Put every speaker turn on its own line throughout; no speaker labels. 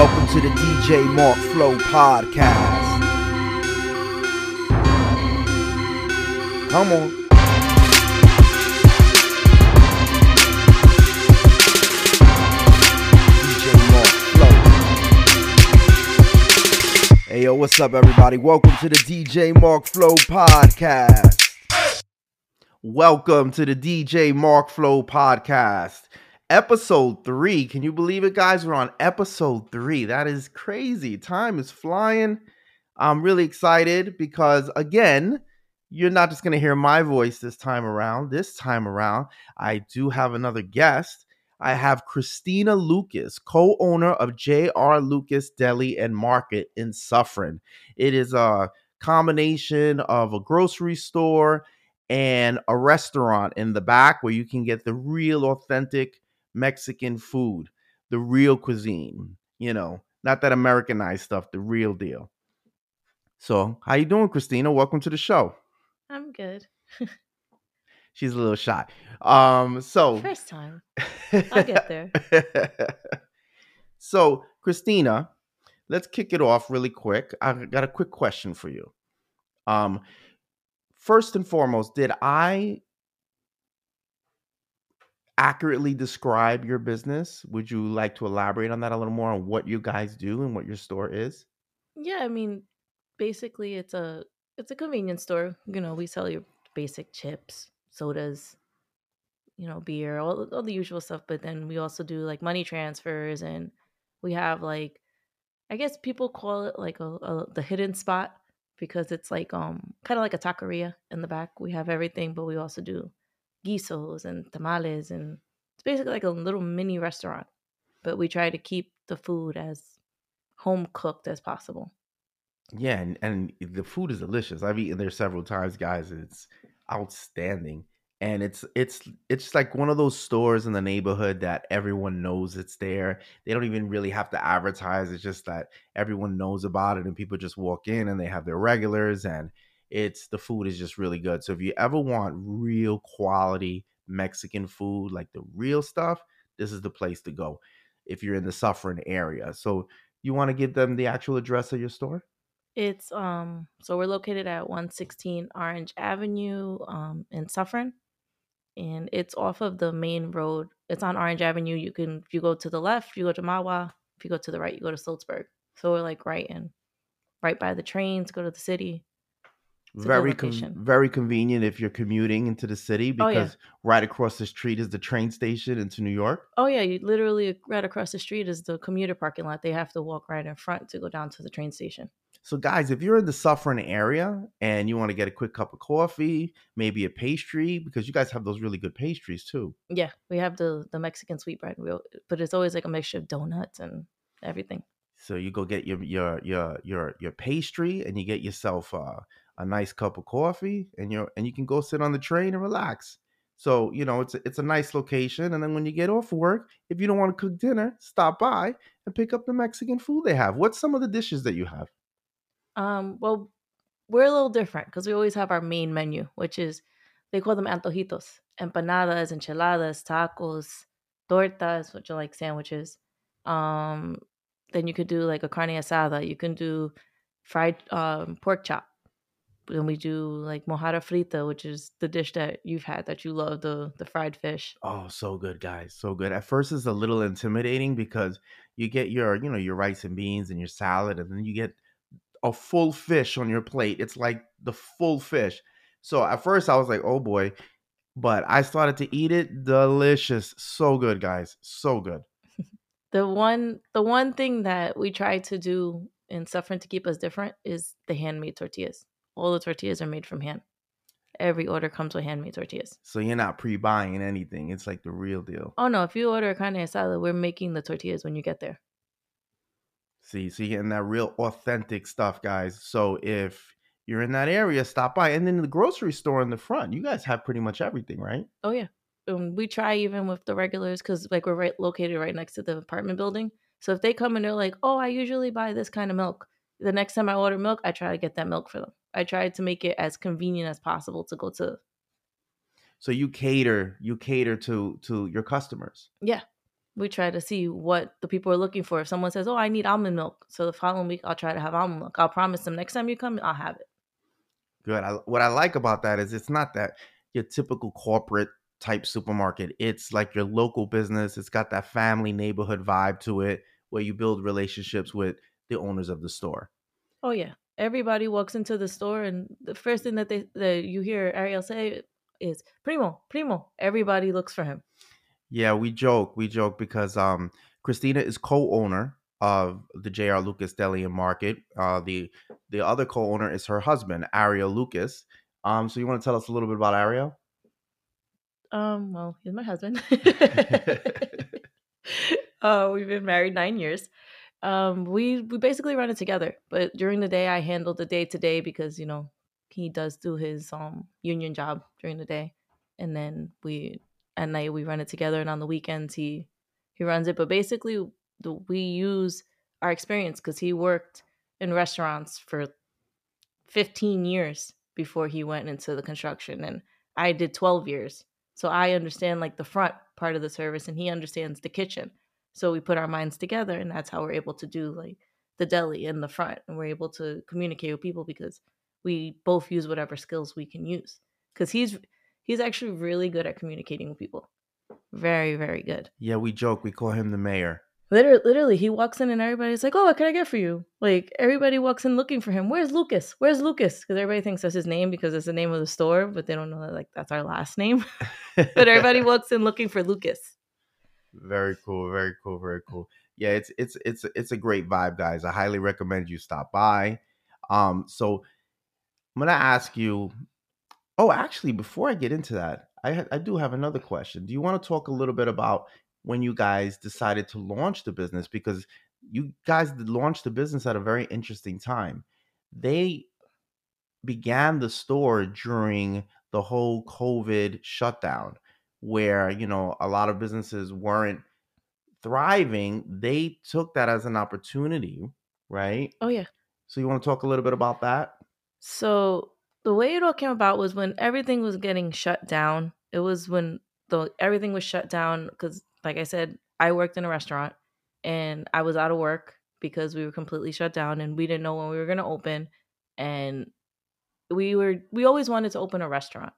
Welcome to the DJ Mark Flow podcast. Come on. DJ Mark Flow. Hey yo, what's up, everybody? Welcome to the DJ Mark Flow podcast. Welcome to the DJ Mark Flow podcast episode three. Can you believe it, guys? We're on episode three. That is crazy. Time is flying. I'm really excited because, again, you're not just going to hear my voice this time around. This time around, I do have another guest. I have Kristina Lucas, co owner of J.R. Lucas Deli and Market in Suffern. It is a combination of a grocery store and a restaurant in the back where you can get the real authentic Mexican food, the real cuisine, you know, not that Americanized stuff, the real deal. So, how you doing, Kristina? Welcome to the show.
I'm good.
She's a little shy. Um, so
first time. I'll get there.
so, Kristina, let's kick it off really quick. I got a quick question for you. Um, first and foremost, did I accurately describe your business? Would you like to elaborate on that a little more on what you guys do and what your store is?
Yeah, I mean, basically it's a it's a convenience store. You know, we sell your basic chips, sodas, you know, beer, all, all the usual stuff, but then we also do like money transfers and we have like I guess people call it like a, a the hidden spot because it's like um kind of like a taqueria in the back. We have everything, but we also do guisos and tamales and it's basically like a little mini restaurant but we try to keep the food as home cooked as possible.
Yeah and, and the food is delicious. I've eaten there several times guys it's outstanding. And it's it's it's like one of those stores in the neighborhood that everyone knows it's there. They don't even really have to advertise. It's just that everyone knows about it and people just walk in and they have their regulars and it's the food is just really good. So if you ever want real quality Mexican food, like the real stuff, this is the place to go if you're in the Suffern area. So you want to give them the actual address of your store?
It's um so we're located at 116 Orange Avenue um in Suffern and it's off of the main road. It's on Orange Avenue. You can if you go to the left, you go to Mahwah. If you go to the right, you go to Sloatsburg. So we're like right in right by the trains, go to the city
very com- very convenient if you're commuting into the city because oh, yeah. right across the street is the train station into New York.
Oh yeah, you literally right across the street is the commuter parking lot. They have to walk right in front to go down to the train station.
So guys, if you're in the Suffern area and you want to get a quick cup of coffee, maybe a pastry because you guys have those really good pastries too.
Yeah, we have the the Mexican sweet sweetbread, but it's always like a mixture of donuts and everything.
So you go get your your your your your pastry and you get yourself uh a nice cup of coffee and you're and you can go sit on the train and relax. So you know it's a, it's a nice location and then when you get off work if you don't want to cook dinner stop by and pick up the mexican food they have. What's some of the dishes that you have?
Um well we're a little different because we always have our main menu which is they call them antojitos empanadas enchiladas tacos tortas which are like sandwiches. Um then you could do like a carne asada. You can do fried um, pork chop and we do like mojarra frita, which is the dish that you've had that you love the the fried fish.
Oh, so good, guys, so good. At first, it's a little intimidating because you get your you know your rice and beans and your salad, and then you get a full fish on your plate. It's like the full fish. So at first, I was like, oh boy, but I started to eat it. Delicious, so good, guys, so good.
the one the one thing that we try to do in Suffern to keep us different is the handmade tortillas. All the tortillas are made from hand. Every order comes with handmade tortillas.
So you're not pre-buying anything. It's like the real deal.
Oh no! If you order a carne asada, we're making the tortillas when you get there.
See, so you're getting that real authentic stuff, guys. So if you're in that area, stop by. And then the grocery store in the front, you guys have pretty much everything, right?
Oh yeah. Um, we try even with the regulars because like we're right located right next to the apartment building. So if they come and they're like, "Oh, I usually buy this kind of milk," the next time I order milk, I try to get that milk for them. I try to make it as convenient as possible to go to.
So you cater, you cater to to your customers.
Yeah, we try to see what the people are looking for. If someone says, "Oh, I need almond milk," so the following week I'll try to have almond milk. I'll promise them next time you come, I'll have it.
Good. I, what I like about that is it's not that your typical corporate type supermarket. It's like your local business. It's got that family neighborhood vibe to it, where you build relationships with the owners of the store.
Oh yeah, everybody walks into the store, and the first thing that they that you hear Ariel say is "Primo, Primo." Everybody looks for him.
Yeah, we joke. We joke because um, Kristina is co-owner of the JR Lucas Deli and Market. Uh, the the other co-owner is her husband, Ariel Lucas. Um, so you want to tell us a little bit about Ariel?
Um, well, he's my husband. uh, we've been married nine years. Um, we we basically run it together, but during the day I handle the day to day because you know he does do his um union job during the day, and then we at night we run it together, and on the weekends he he runs it. But basically, the, we use our experience because he worked in restaurants for 15 years before he went into the construction, and I did 12 years. So I understand like the front part of the service, and he understands the kitchen. So we put our minds together, and that's how we're able to do like the deli in the front, and we're able to communicate with people because we both use whatever skills we can use. Because he's he's actually really good at communicating with people, very very good.
Yeah, we joke. We call him the mayor.
Literally, literally, he walks in and everybody's like, "Oh, what can I get for you?" Like everybody walks in looking for him. Where's Lucas? Where's Lucas? Because everybody thinks that's his name because it's the name of the store, but they don't know that like that's our last name. but everybody walks in looking for Lucas.
Very cool, very cool, very cool. Yeah, it's it's it's it's a great vibe, guys. I highly recommend you stop by. Um, so I'm gonna ask you. Oh, actually, before I get into that, I I do have another question. Do you want to talk a little bit about when you guys decided to launch the business? Because you guys launched the business at a very interesting time. They began the store during the whole COVID shutdown, where you know a lot of businesses weren't thriving. They took that as an opportunity, right?
Oh yeah.
So you want to talk a little bit about that?
So the way it all came about was when everything was getting shut down. It was when the everything was shut down because, like I said, I worked in a restaurant and I was out of work because we were completely shut down and we didn't know when we were going to open. And we were we always wanted to open a restaurant.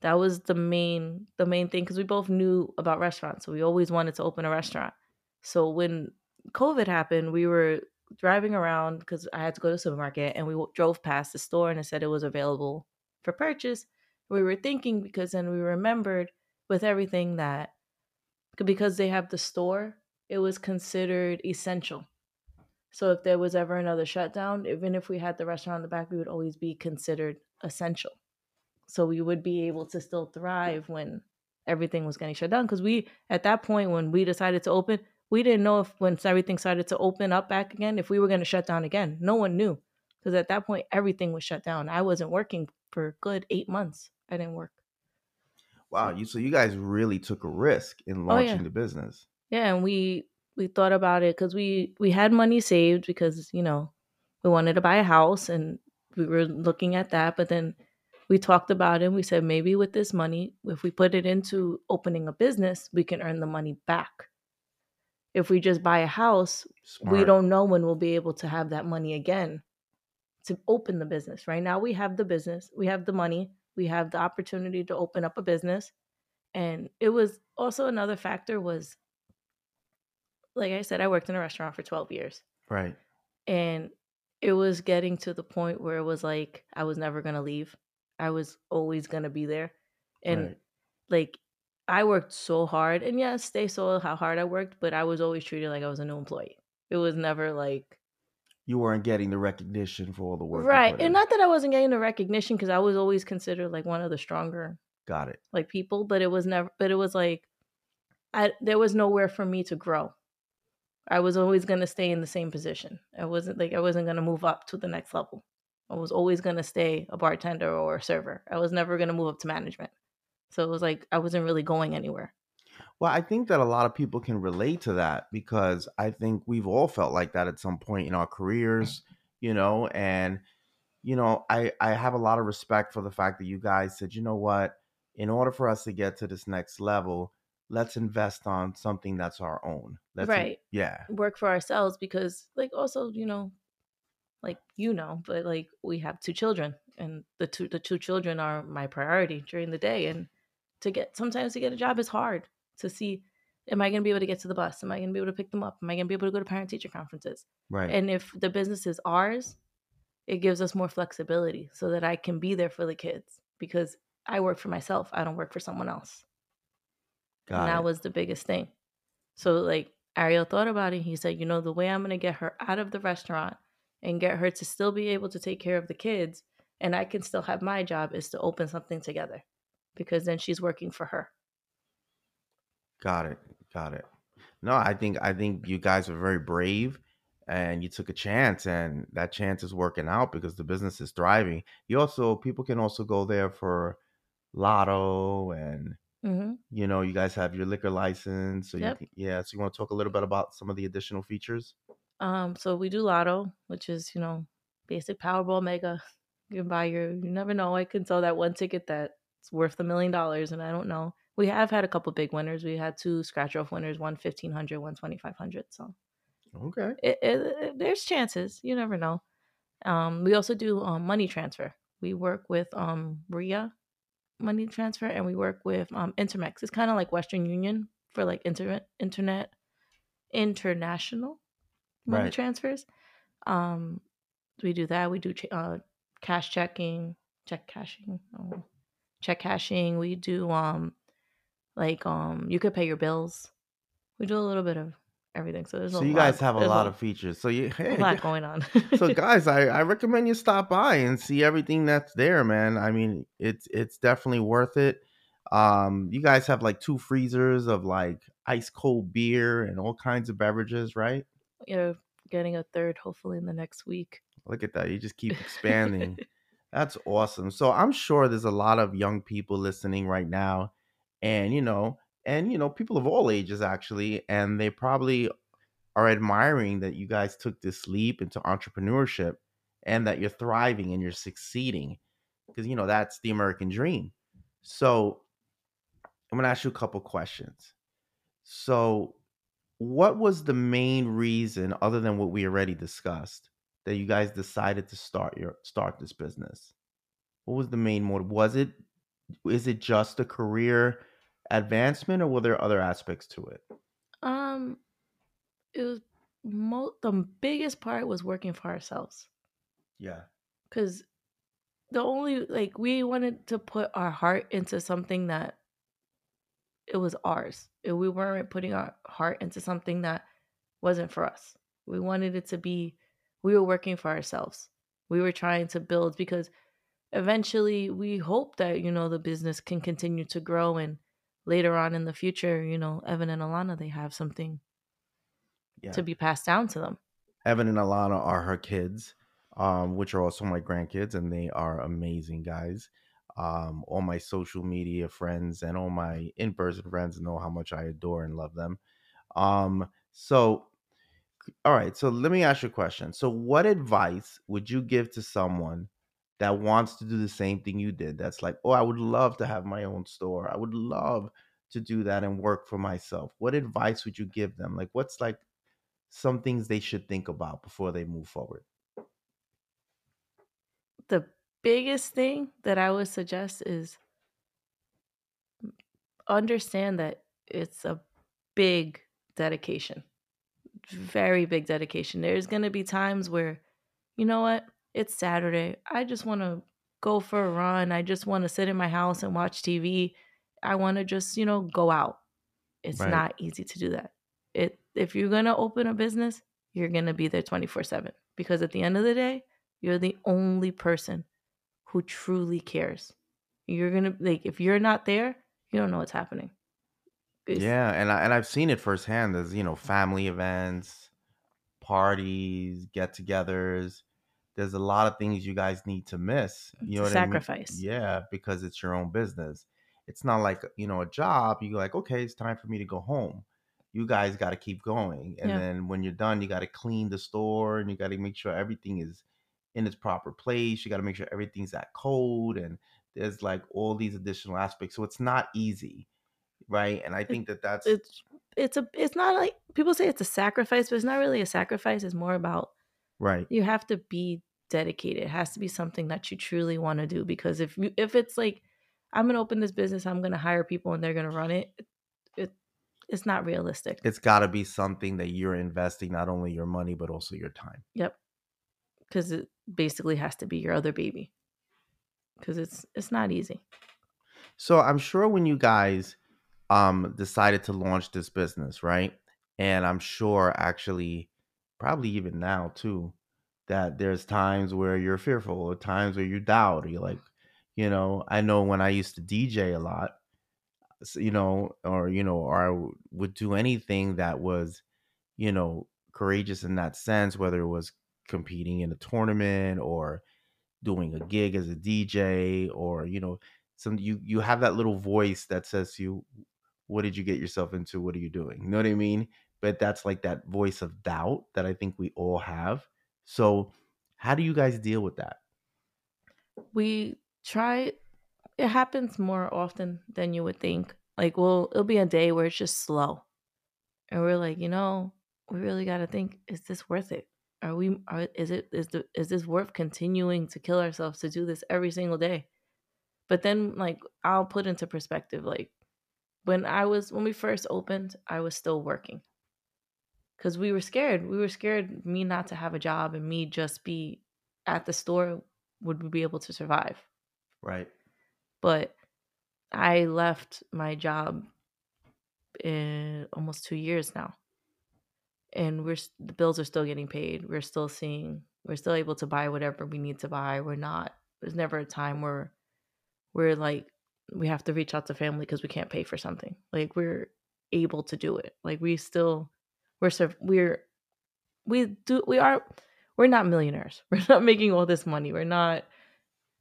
That was the main the main thing because we both knew about restaurants, so we always wanted to open a restaurant. So when COVID happened, we were driving around because I had to go to the supermarket and we w- drove past the store and it said it was available for purchase. We were thinking because then we remembered with everything that because they have the store, it was considered essential. So if there was ever another shutdown, even if we had the restaurant in the back, we would always be considered essential. So we would be able to still thrive when everything was getting shut down. Because we, at that point, when we decided to open, we didn't know if once everything started to open up back again, if we were going to shut down again. No one knew because at that point everything was shut down. I wasn't working for a good eight months. I didn't work.
Wow, you so you guys really took a risk in oh, launching
Oh, yeah.
the business.
Yeah, and we we thought about it because we we had money saved because you know we wanted to buy a house and we were looking at that, but then we talked about it. and We said maybe with this money, if we put it into opening a business, we can earn the money back. If we just buy a house, we don't know when we'll be able to have that money again to open the business. Right now, we have the business, we have the money, we have the opportunity to open up a business. And it was also another factor was, like I said, I worked in a restaurant for 12 years.
Right.
And it was getting to the point where it was like I was never going to leave. I was always going to be there. And
Right.
like I worked so hard. And yes, they saw how hard I worked, but I was always treated like I was a new employee. It was never like
You weren't getting the recognition for all the work.
right and
in.
not that i wasn't getting the recognition because i was always considered like one of the stronger
Got it.
like people but it was never but it was like i there was nowhere for me to grow i was always going to stay in the same position i wasn't like i wasn't going to move up to the next level i was always going to stay a bartender or a server i was never going to move up to management so it was like i wasn't really going anywhere
Well, I think that a lot of people can relate to that because I think we've all felt like that at some point in our mm. careers, you know, and you know, I I have a lot of respect for the fact that you guys said, "You know what? In order for us to get to this next level, let's invest on something that's our own. Let's
right.
yeah.
Work for ourselves because like also, you know, like you know, but like we have two children and the two the two children are my priority during the day and to get sometimes to get a job is hard to see am I going to be able to get to the bus? Am I going to be able to pick them up? Am I going to be able to go to parent teacher conferences?
Right.
And if the business is ours, it gives us more flexibility so that I can be there for the kids because I work for myself. I don't work for someone else.
Got
and that
it.
was the biggest thing. So like Ariel thought about it. He said, you know, the way I'm going to get her out of the restaurant and get her to still be able to take care of the kids and I can still have my job is to open something together because then she's working for her.
Got it. Got it. No, I think I think you guys are very brave and you took a chance and that chance is working out because the business is thriving. You also people can also go there for lotto and
hmm
you know, you guys have your liquor license. So you
Yep.
can, yeah, so you want to talk a little bit about some of the additional features?
Um, so we do lotto, which is, you know, basic Powerball mega. You can buy your you never know. I can sell that one ticket that's worth a million dollars and I don't know. We have had a couple big winners. We had two scratch off winners, one fifteen hundred, one twenty five hundred. So
Okay.
it, it, it- there's chances. You never know. Um, we also do um, money transfer. We work with um, RIA money transfer, and we work with um, Intermex. It's kind of like Western Union for like internet, internet, international money
Right.
transfers. Um, we do that. We do ch- uh, cash checking, check cashing, oh, check cashing. We do um, like um, you could pay your bills. We do a little bit of everything. So there's
So
a
you
lot.
guys have a lot of features. So you
a lot going on.
so guys, I, I recommend you stop by and see everything that's there, man. I mean, it's it's definitely worth it. Um, you guys have like two freezers of like ice cold beer and all kinds of beverages, right?
You're getting a third hopefully in the next week.
Look at that. You just keep expanding. That's awesome. So I'm sure there's a lot of young people listening right now, and you know, and you know, people of all ages actually, and they probably are admiring that you guys took this leap into entrepreneurship and that you're thriving and you're succeeding because you know that's the American dream. So I'm gonna ask you a couple questions. So, what was the main reason, other than what we already discussed, that you guys decided to start your start this business? What was the main motive? Was it is it just a career advancement, or were there other aspects to it?
Um, it was mo- the biggest part was working for ourselves
Yeah,
because the only like we wanted to put our heart into something that it was ours. We weren't putting our heart into something that wasn't for us. We wanted it to be we were working for ourselves. We were trying to build because eventually we hope that, you know, the business can continue to grow and later on in the future, you know, Evan and Alana they have something
yeah.
to be passed down to them.
Evan and Alana are her kids, um, which are also my grandkids, and they are amazing guys. Um, all my social media friends and all my in-person friends know how much I adore and love them. Um, so, all right. So let me ask you a question. So, what advice would you give to someone that wants to do the same thing you did? That's like, oh, I would love to have my own store. I would love to do that and work for myself. What advice would you give them? Like, what's like some things they should think about before they move forward?
The biggest thing that I would suggest is understand that it's a big dedication. Very big dedication. There's going to be times where, you know what? It's Saturday. I just want to go for a run. I just want to sit in my house and watch TV. I want to just, you know, go out. It's
Right.
not easy to do that. It if you're going to open a business, you're going to be there 24/7 because at the end of the day, you're the only person who truly cares. You're to like if you're not there, you don't know what's happening. It's-
Yeah, and I and I've seen it firsthand. There's you know family events, parties, get-togethers. There's a lot of things you guys need to miss. You know what I mean?
sacrifice.
Yeah, because it's your own business. It's not like you know a job. You're like, okay, it's time for me to go home. You guys got to keep going, and
Yeah.
then when you're done, you got to clean the store, and you got to make sure everything is in its proper place. You got to make sure everything's at code, and there's like all these additional aspects. So it's not easy. right? And I think that that's
It's it's a it's not like people say it's a sacrifice, but it's not really a sacrifice. It's more about
right.
you have to be dedicated. It has to be something that you truly want to do because if you if it's like I'm gonna open this business, I'm gonna hire people and they're gonna run it, it, it it's not realistic.
It's got to be something that you're investing not only your money but also your time.
Yep. Because it basically has to be your other baby. Because it's it's not easy.
So I'm sure when you guys um decided to launch this business, right? And I'm sure actually probably even now too that there's times where you're fearful or times where you doubt or you're like, you know, I know when I used to DJ a lot, you know, or you know, or I would do anything that was, you know, courageous in that sense, whether it was competing in a tournament or doing a gig as a DJ or you know some you you have that little voice that says to you what did you get yourself into what are you doing you know what I mean but that's like that voice of doubt that I think we all have so how do you guys deal with that
We try it happens more often than you would think. Like well, it'll be a day where it's just slow. And we're like, you know, we really gotta think, is this worth it? Are we are is it is the is this worth continuing to kill ourselves to do this every single day? But then like I'll put into perspective, like when I was when we first opened, I was still working. Cause we were scared. We were scared me not to have a job and me just be at the store would we be able to survive.
right
But I left my job in almost two years now. And we're the bills are still getting paid. We're still seeing we're still able to buy whatever we need to buy. We're not there's never a time where we're like we have to reach out to family because we can't pay for something. Like we're able to do it. Like we still we're we're we do we are we're not millionaires. We're not making all this money. We're not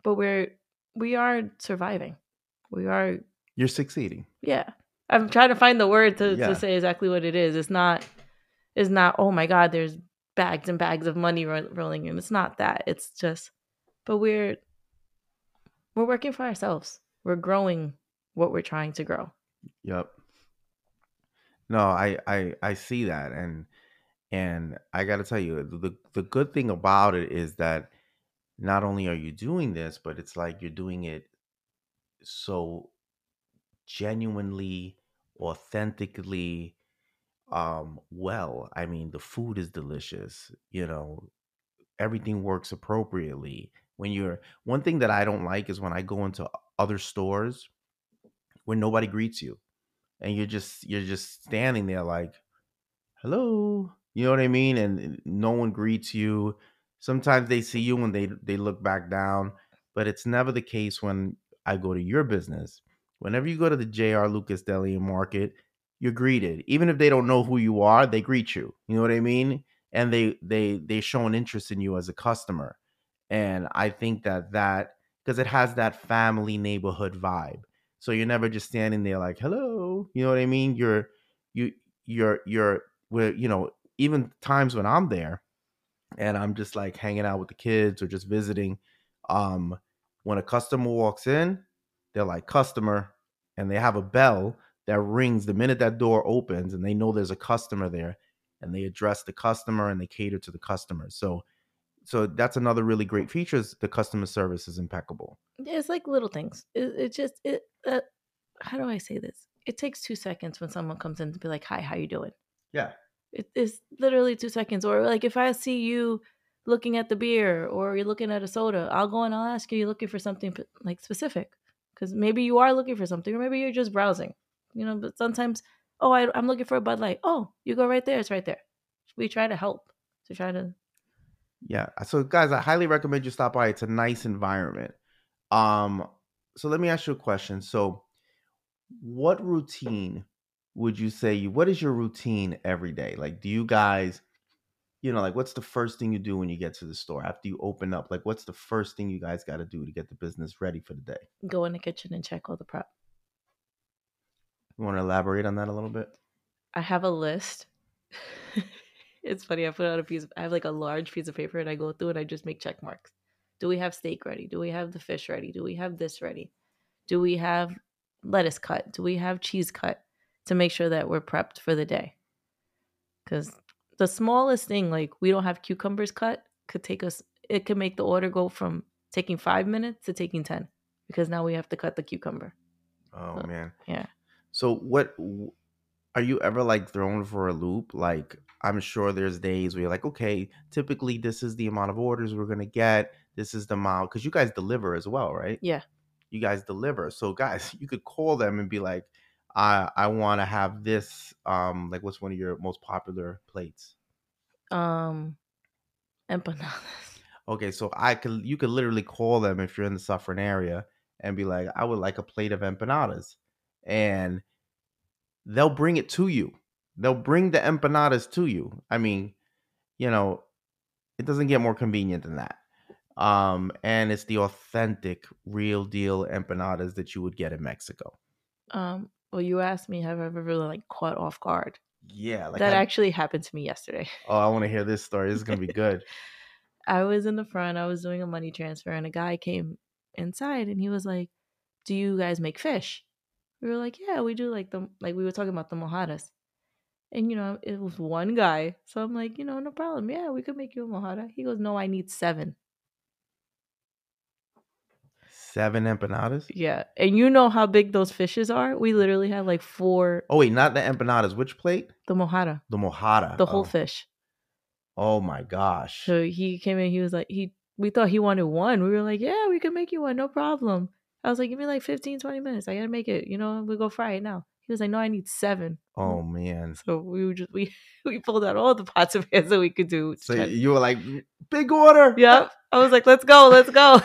but we're we are surviving. We are
you're succeeding
yeah. I'm trying to find the word to,
Yeah.
to say exactly what it is. It's not it's not oh my god, there's bags and bags of money ro- rolling in. It's not that. It's just but we're we're working for ourselves. We're growing what we're trying to grow.
Yep. No, I I I see that and and I got to tell you the the good thing about it is that not only are you doing this, but it's like you're doing it so genuinely, authentically um well. I mean, the food is delicious, you know, everything works appropriately. When you're one thing that I don't like is when I go into other stores where nobody greets you and you're just you're just standing there like hello you know what i mean and no one greets you sometimes they see you when they they look back down but it's never the case when i go to your business whenever you go to the jr lucas deli and market you're greeted. Even if they don't know who you are they greet you. You know what i mean? And they they they show an interest in you as a customer. And i think that that because it has that family neighborhood vibe. So you're never just standing there like hello. You know what i mean? You're you you're you're where you know even times when i'm there and i'm just like hanging out with the kids or just visiting um when a customer walks in they're like customer and they have a bell that rings the minute that door opens and they know there's a customer there and they address the customer and they cater to the customer so so that's another really great feature is the customer service is impeccable
It's like little things. It, it just it uh, how do I say this? It takes 2 seconds when someone comes in to be like, "Hi, how you doing?"
yeah
It is literally two seconds. Or like if I see you looking at the beer or you're looking at a soda, I'll go and I'll ask you, you looking for something like specific? Because maybe you are looking for something, or maybe you're just browsing. You know, but sometimes, oh, I, I'm looking for a Bud Light. Oh, you go right there. It's right there. We try to help to try to.
Yeah. So guys, I highly recommend you stop by. It's a nice environment. Um, so let me ask you a question. So what routine would you say you what is your routine every day? Like do you guys, you know, like what's the first thing you do when you get to the store after you open up? Like what's the first thing you guys got to do to get the business ready for the day?
Go in the kitchen and check all the prep.
You want to elaborate on that a little bit?
I have a list. it's funny. I put out a piece. Of, I have like a large piece of paper, and I go through and I just make check marks. Do we have steak ready? Do we have the fish ready? Do we have this ready? Do we have lettuce cut? Do we have cheese cut to make sure that we're prepped for the day? Because the smallest thing, like we don't have cucumbers cut, could take us. It could make the order go from taking five minutes to taking ten because now we have to cut the cucumber.
Oh
So,
man.
yeah.
So what are you ever like thrown for a loop? Like I'm sure there's days where you're like, okay, typically this is the amount of orders we're gonna get. This is the amount because you guys deliver as well, right?
Yeah.
You guys deliver. So guys, you could call them and be like, I I want to have this. Um, like what's one of your most popular plates?
Um, empanadas.
Okay, so I could you could literally call them if you're in the Suffern area and be like, I would like a plate of empanadas. And they'll bring it to you. They'll bring the empanadas to you. I mean, you know, it doesn't get more convenient than that. Um, and it's the authentic, real deal empanadas that you would get in Mexico.
Um, well, you asked me, have I ever really like caught off guard?
Yeah, like
that
I,
actually happened to me yesterday.
oh, I want to hear this story. This is gonna be good.
I was in the front, I was doing a money transfer, and a guy came inside and he was like, Do you guys make fish? We were like, Yeah, we do like the like we were talking about the mojadas. And you know, it was one guy. So I'm like, you know, no problem. Yeah, we could make you a mojada. He goes, No, I need seven.
Seven empanadas.
Yeah. And you know how big those fishes are? We literally had like four
Oh wait, not the empanadas. Which plate?
the mojada,
The mojada.
the whole
oh.
fish.
Oh my gosh.
So he came in, he was like, he we thought he wanted one. We were like, Yeah, we can make you one, no problem. I was like, Give me like 15, 20 minutes. I gotta make it, you know, we go fry it now. He was like, No, I need seven.
Oh man.
So we were just we we pulled out all the pots of pans that we could do.
So you were like, big order.
Yep. I was like, let's go, let's go.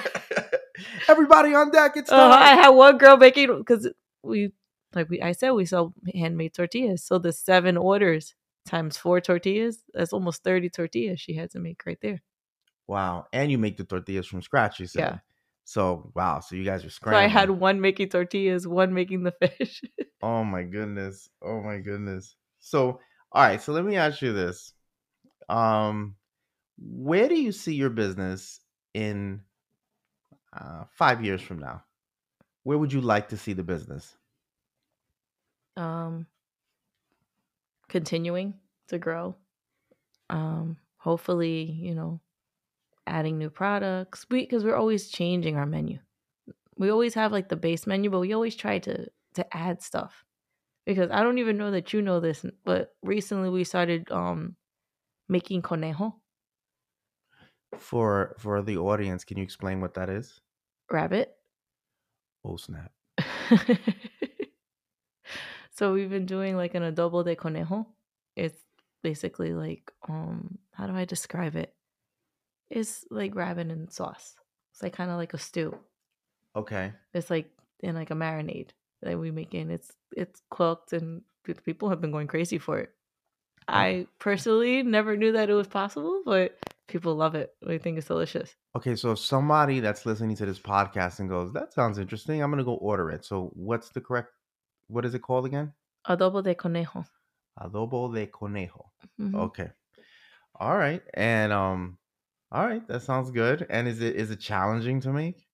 Everybody on deck. It's
Uh,
time.
I had one girl making because we like we I said we sell handmade tortillas. So the seven orders times four tortillas, that's almost 30 tortillas she had to make right there.
wow. And you make the tortillas from scratch, you said.
Yeah.
So wow. So you guys are
So. I had one making tortillas, one making the fish.
Oh my goodness. Oh my goodness. So all right. So let me ask you this. Um, where do you see your business in uh, five years from now? Where would you like to see the business?
um continuing to grow. Um hopefully, you know, adding new products. We because we're always changing our menu. We always have like the base menu, but we always try to to add stuff. Because I don't even know that you know this, but recently we started um making conejo
For for the audience, can you explain what that is?
rabbit.
Oh snap.
so we've been doing like an adobo de conejo. It's basically like um how do I describe it? It's like rabbit and sauce. It's like kind of like a stew.
Okay.
It's like in like a marinade that we make in. It's it's cooked and people have been going crazy for it. I personally never knew that it was possible, but people love it. They think it's delicious.
Okay, so if somebody that's listening to this podcast and goes, "That sounds interesting," I'm gonna go order it. So, what's the correct? What is it called again?
Adobo de conejo.
Adobo de conejo.
Mhm.
Okay. All right, and um, all right, that sounds good. And is it is it challenging to make?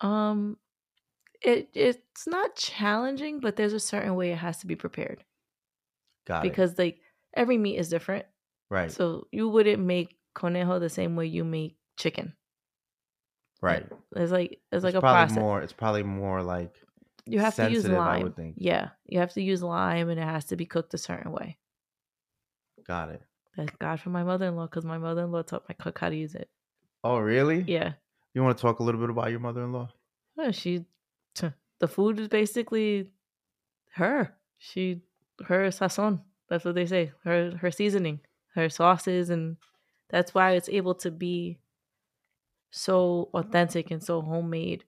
Um, it it's not challenging, but there's a certain way it has to be prepared
Got it.
because like every meat is different.
Right,
So you wouldn't make conejo the same way you make chicken.
right.
It's like it's like a
probably
process.
more. It's probably more like
you have to use lime.
would think.
Yeah, you have to use lime, and it has to be cooked a certain way.
got it.
Thank God for my mother-in-law because my mother-in-law taught my cook how to use it.
Oh, really?
Yeah,
You want to talk a little bit about your mother-in-law?
Yeah, she the food is basically her. She her sazon. That's what they say. Her her seasoning, her sauces, and that's why it's able to be so authentic and so homemade.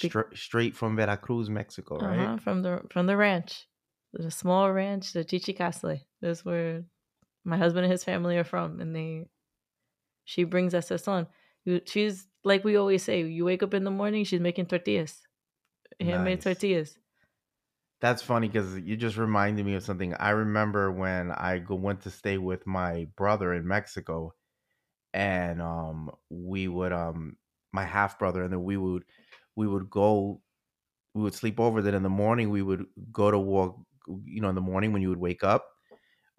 Be-
Stra- straight from Veracruz, Mexico, right?
Uh-huh, from the from the ranch, the small ranch, the Chichicaxtle. That's where my husband and his family are from, and they. She brings us sazon. You- She's like we always say. You wake up in the morning, she's making tortillas, handmade
Nice.
tortillas.
That's funny because you just reminded me of something. I remember when I go, went to stay with my brother in Mexico, and um, we would um, my half brother, and then we would we would go we would sleep over. Then in the morning we would go to walk. You know, in the morning when you would wake up,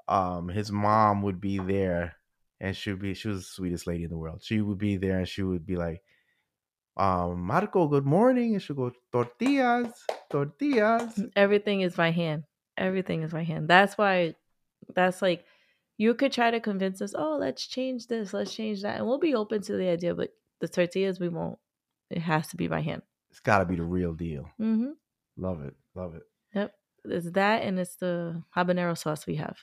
um, his mom would be there, and she would be she was the sweetest lady in the world. She would be there, and she would be like, um, Marco, good morning, and she'd go tortillas, tortillas.
Everything is by hand. Everything is by hand. That's why. That's like you could try to convince us. Oh, let's change this. Let's change that, and we'll be open to the idea. But the tortillas, we won't. It has to be by hand.
It's got to be the real deal.
Mm-hmm.
Love it, love it.
Yep. It's that, and it's the habanero sauce we have.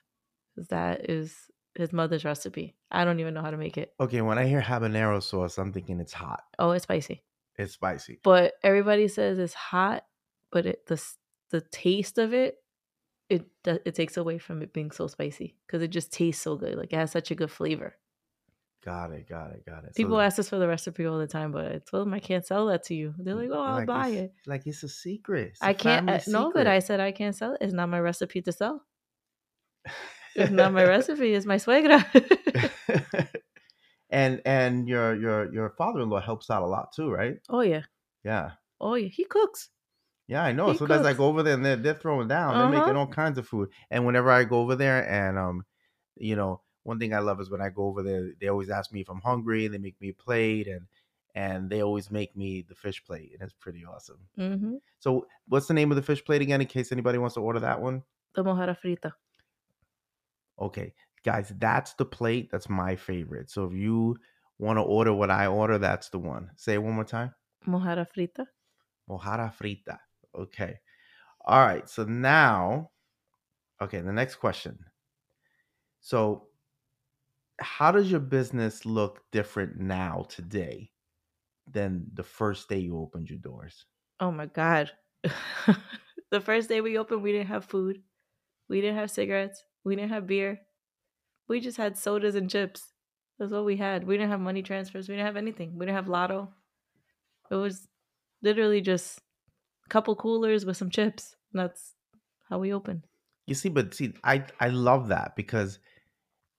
That is his mother's recipe. I don't even know how to make it.
Okay, when I hear habanero sauce, I'm thinking it's hot.
Oh, it's spicy.
It's spicy.
But everybody says it's hot, but it the the taste of it it it takes away from it being so spicy because it just tastes so good. Like it has such a good flavor.
Got it, got it, got it. So
People ask us for the recipe all the time, but I told them I can't sell that to you. They're like, "Oh, I'll
like
buy it."
Like it's a secret. It's a
I can't.
family
Uh, no, but I said I can't sell it. It's not my recipe to sell. It's not my recipe. It's my suegra.
and and your your your father-in-law helps out a lot too, right?
oh yeah.
Yeah.
Oh yeah. He cooks.
Yeah, I know.
He
I
cooks.
go over there and they're, they're throwing down. They're
Uh-huh.
making all kinds of food. And whenever I go over there, and um, you know, one thing I love is when I go over there, they always ask me if I'm hungry. and They make me a plate, and and they always make me the fish plate, and it's pretty awesome.
Mm-hmm.
So, what's the name of the fish plate again? In case anybody wants to order that one.
The mojarra frita.
Okay, guys, that's the plate. That's my favorite. So if you want to order what I order, that's the one. Say it one more time.
Mojarra frita.
Mojarra frita. Okay. All right. So now, okay, the next question. So, how does your business look different now today than the first day you opened your doors?
Oh my god. the first day we opened, we didn't have food. We didn't have cigarettes. We didn't have beer. We just had sodas and chips. That's what we had. We didn't have money transfers. We didn't have anything. We didn't have lotto. It was literally just a couple coolers with some chips. And that's how we opened.
You see, but see, I I love that because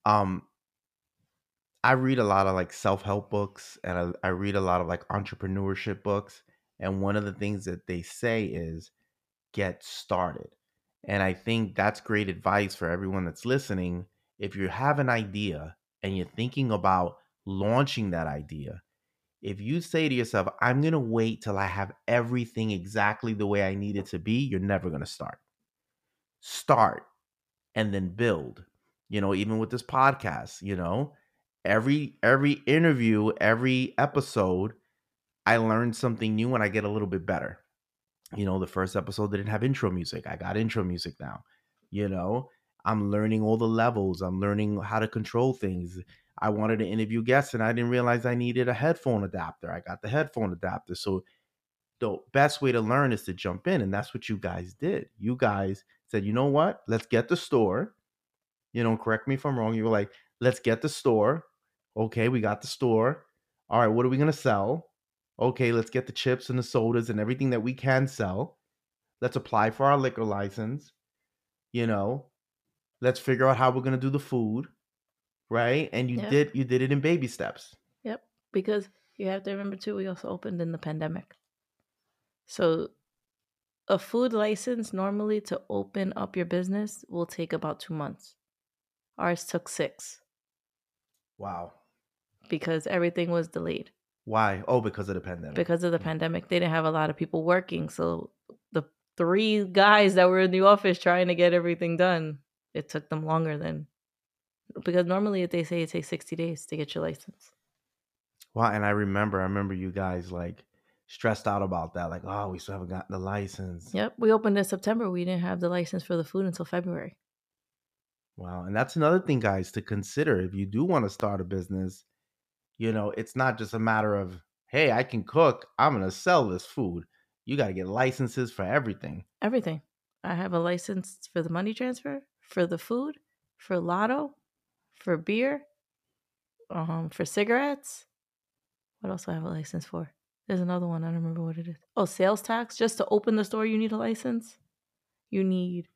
um I read a lot of like self-help books and I, I read a lot of like entrepreneurship books. And one of the things that they say is get started. And I think that's great advice for everyone that's listening. If you have an idea and you're thinking about launching that idea, if you say to yourself, I'm going to wait till I have everything exactly the way I need it to be, you're never going to start. Start and then build. You know, even with this podcast, you know, every every interview, every episode, I learn something new and I get a little bit better. You know, the first episode didn't have intro music. I got intro music now. You know, I'm learning all the levels. I'm learning how to control things. I wanted to interview guests and I didn't realize I needed a headphone adapter. I got the headphone adapter. So the best way to learn is to jump in. And that's what you guys did. You guys said, you know what? Let's get the store. You know, correct me if I'm wrong. You were like, let's get the store. Okay, we got the store. All right, what are we going to sell? Okay, let's get the chips and the sodas and everything that we can sell. Let's apply for our liquor license. You know, let's figure out how we're going to do the food. Right? And you
Yep.
did you did it in baby steps.
Yep. Because you have to remember too, we also opened in the pandemic. So a food license normally to open up your business will take about two months. Ours took six
Wow.
because everything was delayed.
Why? Oh, because of the pandemic.
Because of the
Mm.
pandemic, they didn't have a lot of people working. So the three guys that were in the office trying to get everything done, it took them longer than because normally they say it takes 60 days to get your license.
Wow, and I remember, I remember you guys like stressed out about that, like, oh, we still haven't gotten the license.
Yep. We opened in September. We didn't have the license for the food until February.
Wow, and that's another thing, guys, to consider if you do want to start a business. You know, it's not just a matter of, hey, I can cook, I'm gonna sell this food. You got to get licenses for everything.
Everything. I have a license for the money transfer, for the food, for lotto, for beer, um, for cigarettes. What else do I have a license for? There's another one. I don't remember what it is. Oh, sales tax. Just to open the store, you need a license. You need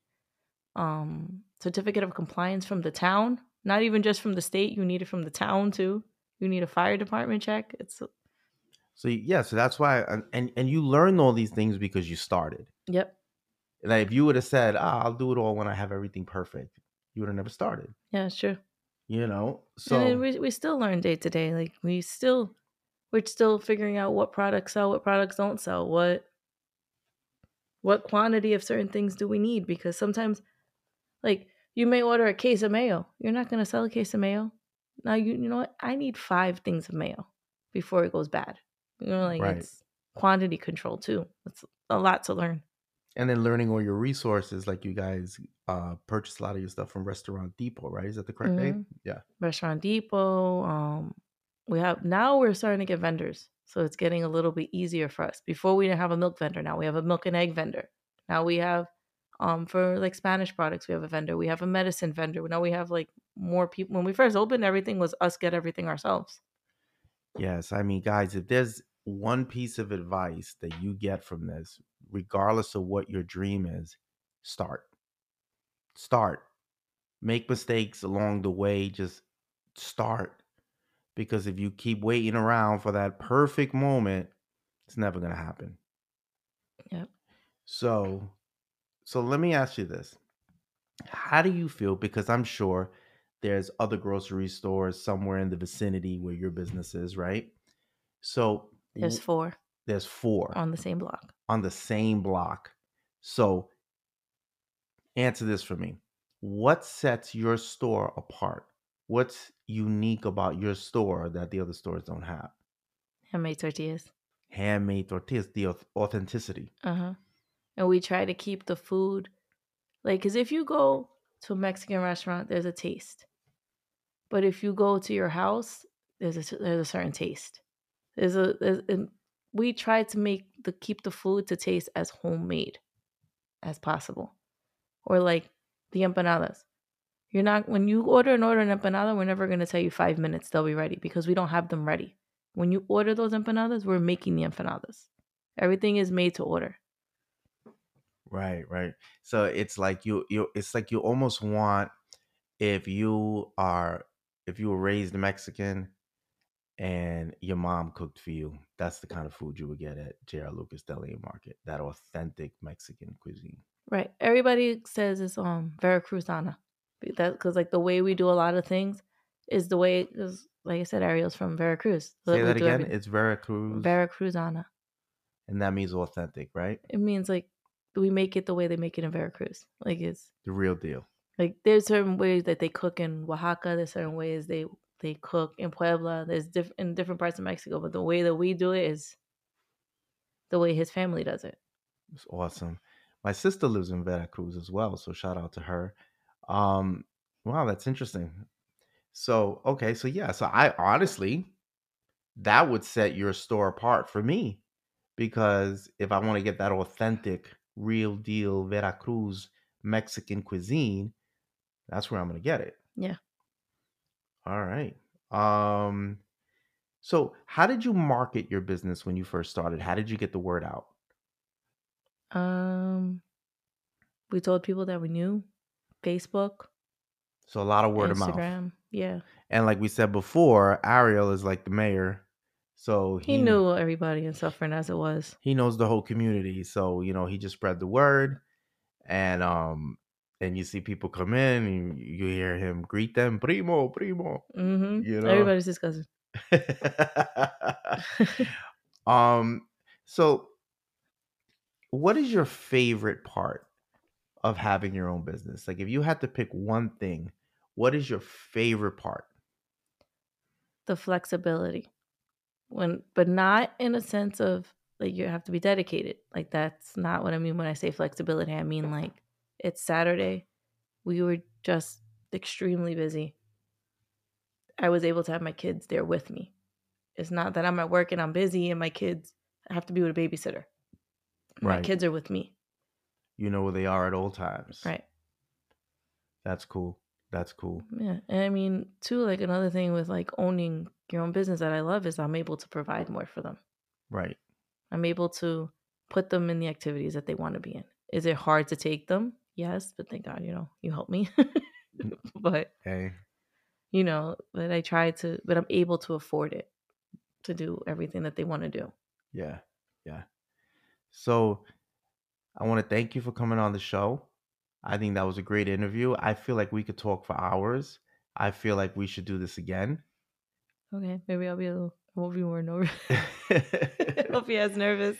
um certificate of compliance from the town. Not even just from the state. You need it from the town too. You need a fire department check. It's
So yeah, so that's why, and and, and you learn all these things because you started.
Yep.
Like if you would have said, ah, "I'll do it all when I have everything perfect," you would have never started.
Yeah, it's true.
You know, so
then we we still learn day to day. Like we still we're still figuring out what products sell, what products don't sell, what what quantity of certain things do we need because sometimes like you may order a case of mayo. You're not going to sell a case of mayo. Now you you know what? I need 5 things of mayo before it goes bad. You know like
Right.
it's quantity control too. It's a lot to learn.
and then learning all your resources, like you guys uh purchase a lot of your stuff from Restaurant Depot, right? Is that the correct name? Yeah.
Restaurant Depot. Um, we have now we're starting to get vendors, so it's getting a little bit easier for us. Before we didn't have a milk vendor. Now we have a milk and egg vendor. Now we have, um, for like Spanish products, we have a vendor. We have a medicine vendor. Now we have like more people. When we first opened, everything was us get everything ourselves.
Yes, I mean, guys, if there's one piece of advice that you get from this, regardless of what your dream is, start. Start. Make mistakes along the way, just start. Because if you keep waiting around for that perfect moment, it's never going to happen.
Yep.
So, so let me ask you this. How do you feel because I'm sure there's other grocery stores somewhere in the vicinity where your business is, right? So,
There's four
there's four
on the same block.
on the same block. So answer this for me. What sets your store apart? What's unique about your store that the other stores don't have?
Handmade tortillas.
Handmade tortillas, the authenticity.
Uh huh. And we try to keep the food, like, because if you go to a Mexican restaurant, there's a taste. But if you go to your house, there's a there's a certain taste. There's a there's, we try to make the keep the food to taste as homemade as possible, or like the empanadas. You're not when you order and order an empanada, we're never gonna tell you five minutes they'll be ready because we don't have them ready. When you order those empanadas, we're making the empanadas. Everything is made to order.
Right, right. So it's like you you it's like you almost want if you are if you were raised Mexican and your mom cooked for you, that's the kind of food you would get at JR Lucas Deli and Market. That authentic Mexican cuisine.
Right. Everybody says it's um Veracruzana. That because like the way we do a lot of things is the way is like I said, Ariel's from Veracruz. So
Say that again. It's Veracruz,
Veracruzana.
and that means authentic, right?
It means like we make it the way they make it in Veracruz. Like it's
The real deal.
like there's certain ways that they cook in Oaxaca. There's certain ways they they cook in Puebla. There's different in different parts of Mexico, but the way that we do it is the way his family does it.
It's awesome. My sister lives in Veracruz as well, so shout out to her. Um, wow, that's interesting. So, okay, so yeah, so I honestly that would set your store apart for me because if I want to get that authentic, real deal Veracruz Mexican cuisine, that's where I'm going to get it.
Yeah.
All right. Um so how did you market your business when you first started? How did you get the word out?
Um, we told people that we knew, Facebook,
So a lot of word of mouth.
Instagram. Yeah,
And like we said before, Ariel is like the mayor. So
he, knew everybody in Suffern as it was.
he knows the whole community. So, you know, he just spread the word and um and you see people come in and you hear him greet them, primo, primo.
hmm
You know?
Everybody's his cousin.
um so what is your favorite part of having your own business? Like if you had to pick one thing, what is your favorite part?
the flexibility when but not in a sense of like you have to be dedicated. Like that's not what i mean when i say flexibility. I mean like it's saturday. We were just extremely busy. I was able to have my kids there with me. It's not that i'm at work and i'm busy and my kids have to be with a babysitter. My kids are with me.
You know where they are at all times.
right.
That's cool. That's cool.
yeah. And i mean too like another thing with like owning your own business that i love is i'm able to provide more for them
Right.
I'm able to put them in the activities that they want to be in. Is it hard to take them? Yes, but thank God, you know, you help me. Mm. but,
Hey.
you know, but I try to, but I'm able to afford it to do everything that they want to do.
Yeah, yeah. So I want to thank you for coming on the show. I think that was a great interview. I feel like we could talk for hours. I feel like we should do this again.
Okay, maybe I'll be a little, I won't be more nervous. Hope be as nervous.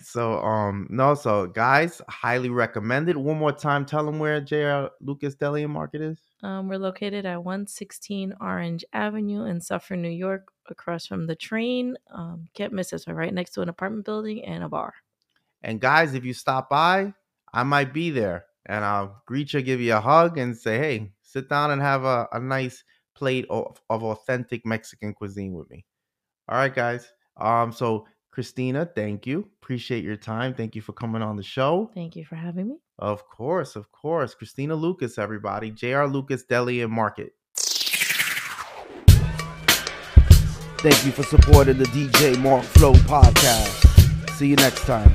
so um no, so guys, highly recommended. One more time, tell them where JR Lucas Deli and Market is.
Um, we're located at 116 Orange Avenue in Suffern, New York, across from the train. Um, can't miss us. We're right next to an apartment building and a bar.
And guys, if you stop by, I might be there and I'll greet you, give you a hug, and say, hey, sit down and have a, a nice plate of, of authentic Mexican cuisine with me. All right, guys. Um, so Kristina, thank you. Appreciate your time. Thank you for coming on the show.
Thank you for having me.
Of course, of course. Kristina Lucas, everybody. JR Lucas Deli and Market. Thank you for supporting the DJ Mark Flow podcast. See you next time.